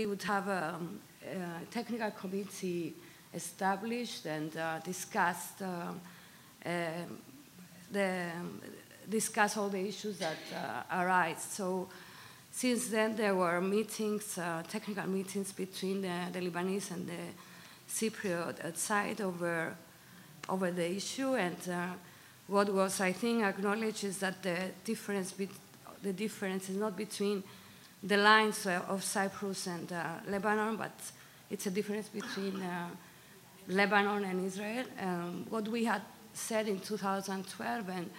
we would have a, a technical committee established and uh, discussed uh, um, discuss all the issues that uh, arise. So since then, there were meetings, uh, technical meetings between the, the, Lebanese and the Cypriot side over over the issue. And uh, what was, I think, acknowledged is that the difference, the difference is not between the lines of Cyprus and uh, Lebanon, but it's a difference between uh, Lebanon and Israel. Um, what we had said in 2012, and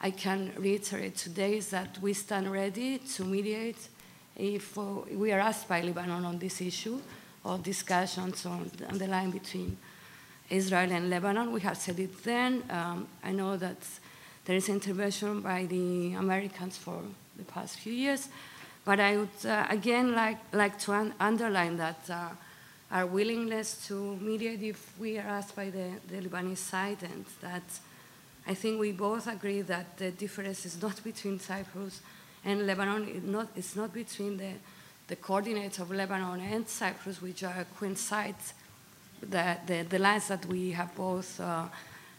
I can reiterate today, is that we stand ready to mediate if uh, we are asked by Lebanon on this issue or discussions on, the line between Israel and Lebanon. We have said it then. Um, I know that there is intervention by the Americans for the past few years, but I would uh, again like, like to un- underline that uh, our willingness to mediate if we are asked by the, the Lebanese side, and that I think we both agree that the difference is not between Cyprus and Lebanon, it's not, it's not between the, the coordinates of Lebanon and Cyprus, which are coincide the, the, the lines that we have both uh,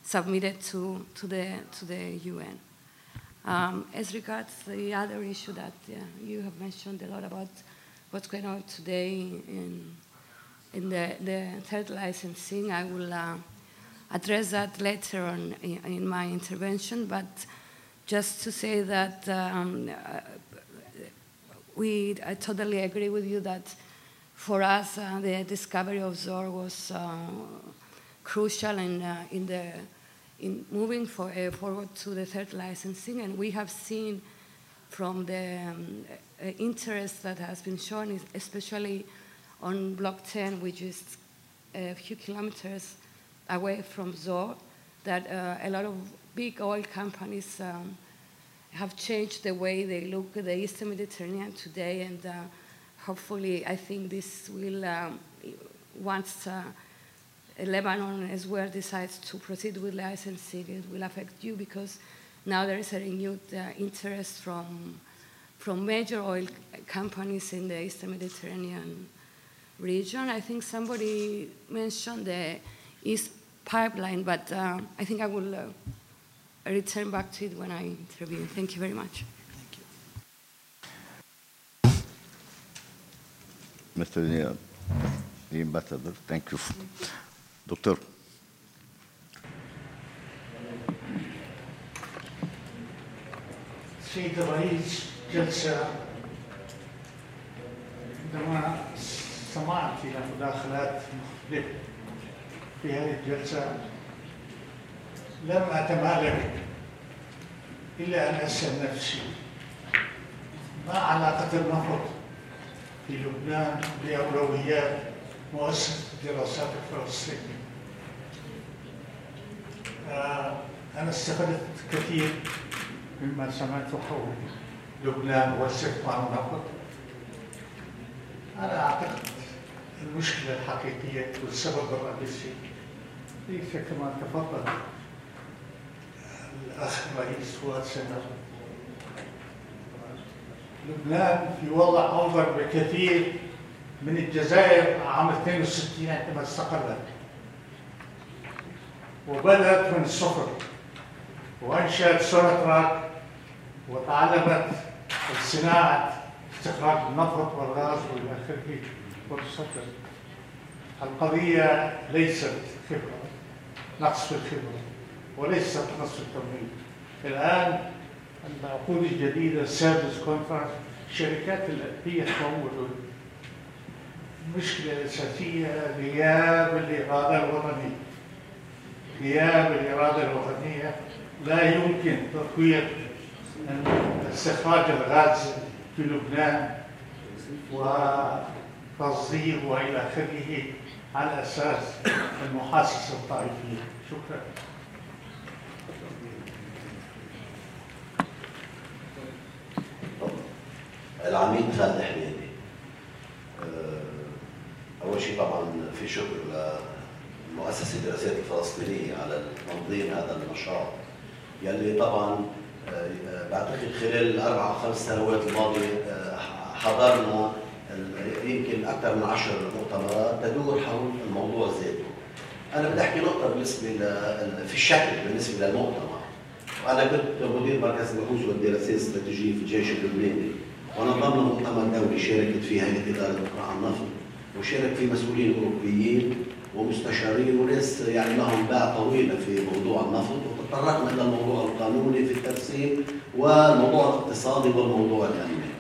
submitted to, to, the, to the UN. Um, as regards the other issue that you have mentioned a lot about what's going on today in, in the, the third licensing, I will uh, address that later on in, in, my intervention, but just to say that um, we, I totally agree with you that for us, uh, the discovery of Zor was uh, crucial in, uh, in, the, in moving for, uh, forward to the third licensing. And we have seen from the um, uh, interest that has been shown, especially on Block 10, which is a few kilometers away from Zohr, that uh, a lot of big oil companies um, have changed the way they look at the Eastern Mediterranean today. and hopefully, I think this will, um, once uh, Lebanon as well decides to proceed with licensing, it will affect you because now there is a renewed uh, interest from, from major oil companies in the Eastern Mediterranean region. I think somebody mentioned the East Pipeline, but uh, I think I will uh, return back to it when I interview. Thank you very much. Thank you. Mr. the, the ambassador. Thank you. Doctor. سيد الرئيس جلسة عندما سمعت إلى مداخلات مختلفة في هذه الجلسة لم أتمالك إلا أن أسأل نفسي ما علاقة النفط في لبنان بأولويات مؤسسة الدراسات الفلسطينية أنا استفدت كثير مما سمعت حول لبنان واستثمار النفط أنا أعتقد المشكلة الحقيقية والسبب الرئيسي ليس كما تفضل الأخ الرئيس فؤاد سنر لبنان في وضع أفضل بكثير من الجزائر عام 62 عندما استقلت وبدأت من الصفر وأنشأت سوناتراك وتعلمت صناعة استخراج النفط والغاز وإلى آخره. والسكر. القضية ليست خبرة. نقص في الخبرة. وليست نقص في التمويل. الآن العقود الجديدة ال service contract الشركات هي تمول المشكلة الأساسية غياب الإرادة الوطنية. غياب الإرادة الوطنية لا يمكن تقوية استخراج الغاز في لبنان وتصدير وإلى آخره على أساس المحاصصة الطائفية. شكرا. العميد خالد حميدي اول شيء طبعا في شكر لمؤسسه الدراسات الفلسطينية على تنظيم هذا النشاط يلي طبعا بعتقد خلال الاربع أو خمس سنوات الماضية حضرنا يمكن أكثر من عشر مؤتمرات تدور حول الموضوع ذاته. أنا بدي أحكي نقطة بالنسبة في الشكل بالنسبة للمؤتمر. وأنا كنت مدير مركز البحوث والدراسات الاستراتيجية في الجيش اللبناني ونظمنا مؤتمر دولي شاركت فيه هيئة إدارة قطاع النفط وشارك فيه مسؤولين أوروبيين ومستشارين وناس يعني لهم باع طويلة في موضوع النفط وتطرقنا إلى الموضوع القانوني في الترسيم والموضوع الاقتصادي والموضوع الامني.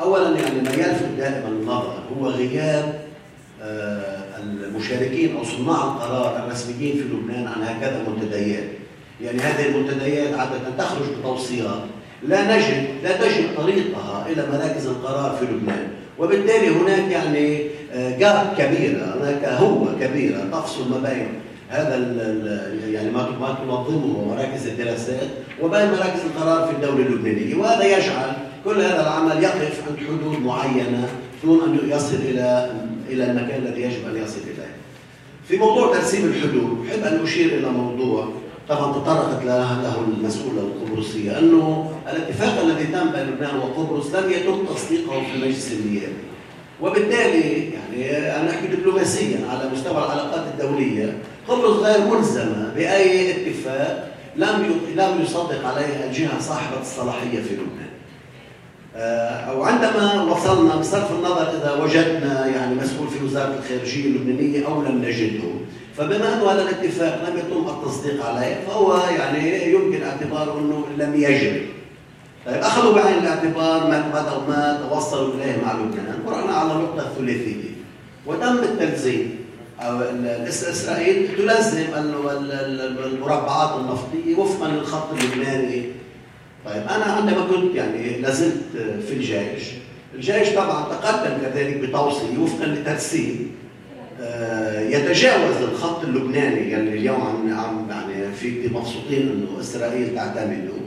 اولا يعني ما يلفت دائما النظر هو غياب آه، المشاركين أو صناع القرار الرسميين في لبنان عن هكذا منتديات. يعني هذه المنتديات عادة تخرج بتوصيات لا نجد لا تجد طريقها إلى مراكز القرار في لبنان، وبالتالي هناك يعني جاب كبيره هناك هوه كبيره تفصل ما بين هذا يعني ما تنظمه مراكز الدراسات وبين مراكز القرار في الدولة اللبنانية وهذا يجعل كل هذا العمل يقف عند حدود معينة دون أن يصل إلى إلى المكان الذي يجب أن يصل إليه. في موضوع ترسيم الحدود أحب أن أشير إلى موضوع طبعا تطرقت له المسؤولة القبرصية أنه الاتفاق الذي تم بين لبنان وقبرص لم يتم تصديقه في المجلس النيابي. وبالتالي يعني أنا أحكي دبلوماسيا على مستوى العلاقات الدولية قبرص غير ملزمة بأي اتفاق لم لم يصدق عليه الجهة صاحبة الصلاحية في لبنان. أو آه، عندما وصلنا بصرف النظر إذا وجدنا يعني مسؤول في وزارة الخارجية اللبنانية أو لم نجده فبما انه هذا الاتفاق لم يتم التصديق عليه فهو يعني يمكن اعتباره إنه لم يجري أخذوا بعين الاعتبار ما ما توصلوا إليه مع لبنان ورحنا على النقطه الثلاثية. وتم التلزيم أو إسرائيل تلزم المربعات النفطية وفقا للخط اللبناني. طيب أنا عندما كنت يعني لازلت في الجيش الجيش طبعا تقدم كذلك بتوصيه وفقا لترسيم آه، يتجاوز الخط اللبناني اللي اليوم عم يعني في مبسوطين إنه إسرائيل تعتمده.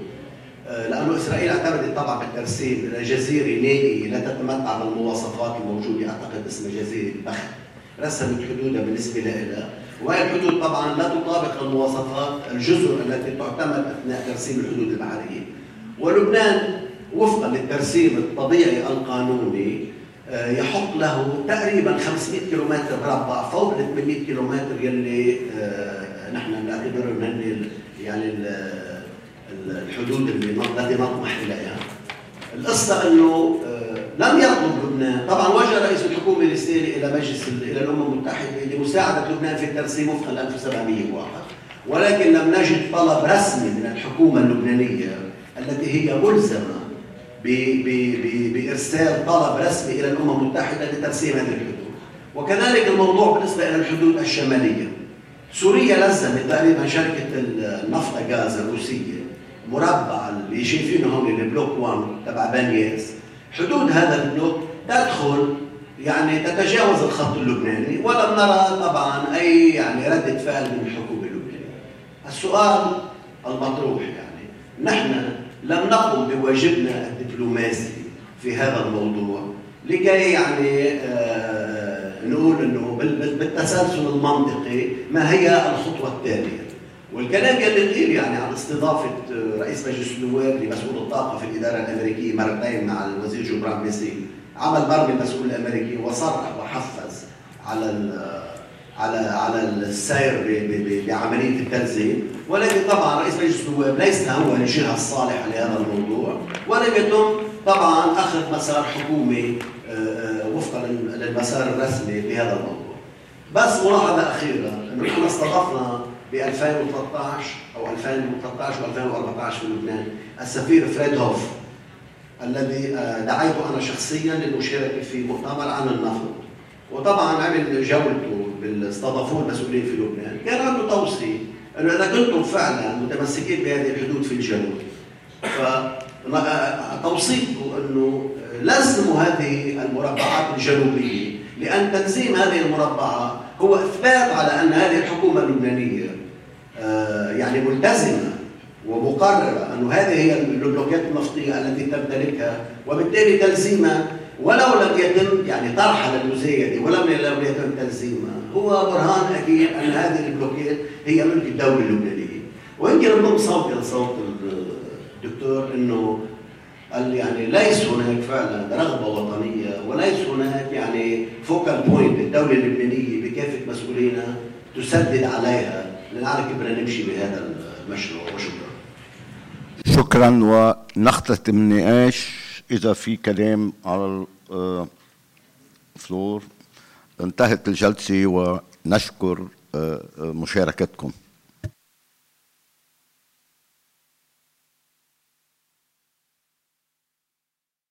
لأنه إسرائيل اعتمدت طبعا بالترسيم جزيره نائيه لا تتمتع بالمواصفات الموجودة. أعتقد اسمها جزيرة بخت رسمت حدودها بالنسبة لها. وهي الحدود طبعا لا تطابق المواصفات الجزر التي تعتمد أثناء ترسيم الحدود البحرية. ولبنان وفقا للترسيم الطبيعي القانوني آه، يحق له تقريبا 500 كيلومتر مربع فوق ال 800 كيلومتر يلي آه، نحن بنعتبرهم هن يعني الحدود التي نطمح إليها. القصة إنه آه، لم يطلب لبنان، طبعا وجه رئيس الحكومة رساله إلى مجلس إلى الأمم المتحدة لمساعدة لبنان في الترسيم وفقا ل 1701 ولكن لم نجد طلب رسمي من الحكومة اللبنانية التي هي ملزمة بإرسال طلب رسمي إلى الأمم المتحدة لترسيم هذه الحدود. وكذلك الموضوع بالنسبة إلى الحدود الشمالية. سوريا لزمت تقريبا شركة النفط غاز الروسية مربع اللي شايفينه هون البلوك 1 تبع بانياس حدود هذا البلوك تدخل يعني تتجاوز الخط اللبناني ولم نرى طبعا أي يعني رده فعل من الحكومة اللبنانية. السؤال المطروح يعني نحن لم نقم بواجبنا الدبلوماسي في هذا الموضوع لكي يعني آه نقول إنه بالتسلسل المنطقي ما هي الخطوة التالية والكلام يلي قيل يعني عن استضافة رئيس مجلس النواب لمسؤول الطاقة في الإدارة الأمريكية مرتين مع الوزير جبران بيسي عمل برنامج المسؤول الأمريكي وصرح وحفز على على على السير بعملية التنزيل. ولكن طبعا رئيس مجلس النواب ليس هو الجهة الصالحة لهذا الموضوع. ولم يتم طبعا أخذ مسار حكومي آه، آه، وفقا للمسار الرسمي لهذا الموضوع. بس ملاحظة أخيرة انه نحن استضفنا ب 2013 أو 2013 و2014 في لبنان. السفير فريد هوف الذي آه، دعيته أنا شخصيا للمشاركه في مؤتمر عن النفط. وطبعا عمل جولته استضافوه المسؤولين في لبنان. كان عنده توصية أنه إذا كنتم فعلا متمسكين بهذه الحدود في الجنوب فتوصيته أنه لزموا هذه المربعات الجنوبية. لأن تنظيم هذه المربعات هو إثبات على أن هذه الحكومة اللبنانية آه، يعني ملتزمة ومقررة انه هذه هي البلوكات النفطية التي تمتلكها وبالتالي تلزيمها ولو لم يتم يعني طرحها للمزايده ولم لم يتم تلزيمها هو برهان أكيد أن هذه البلوكات هي ملك الدولة اللبنانية. ويمكن من صوت صوت الدكتور إنه قال يعني ليس هناك فعلا رغبة وطنية وليس هناك يعني focal point الدولة اللبنانية بكافة مسؤولينها تسدد عليها لنعرف كيف بدنا نمشي بهذا المشروع وشكرا شكرا ونختتم النقاش إذا في كلام على ال floor انتهت الجلسة ونشكر آه، آه، مشاركتكم.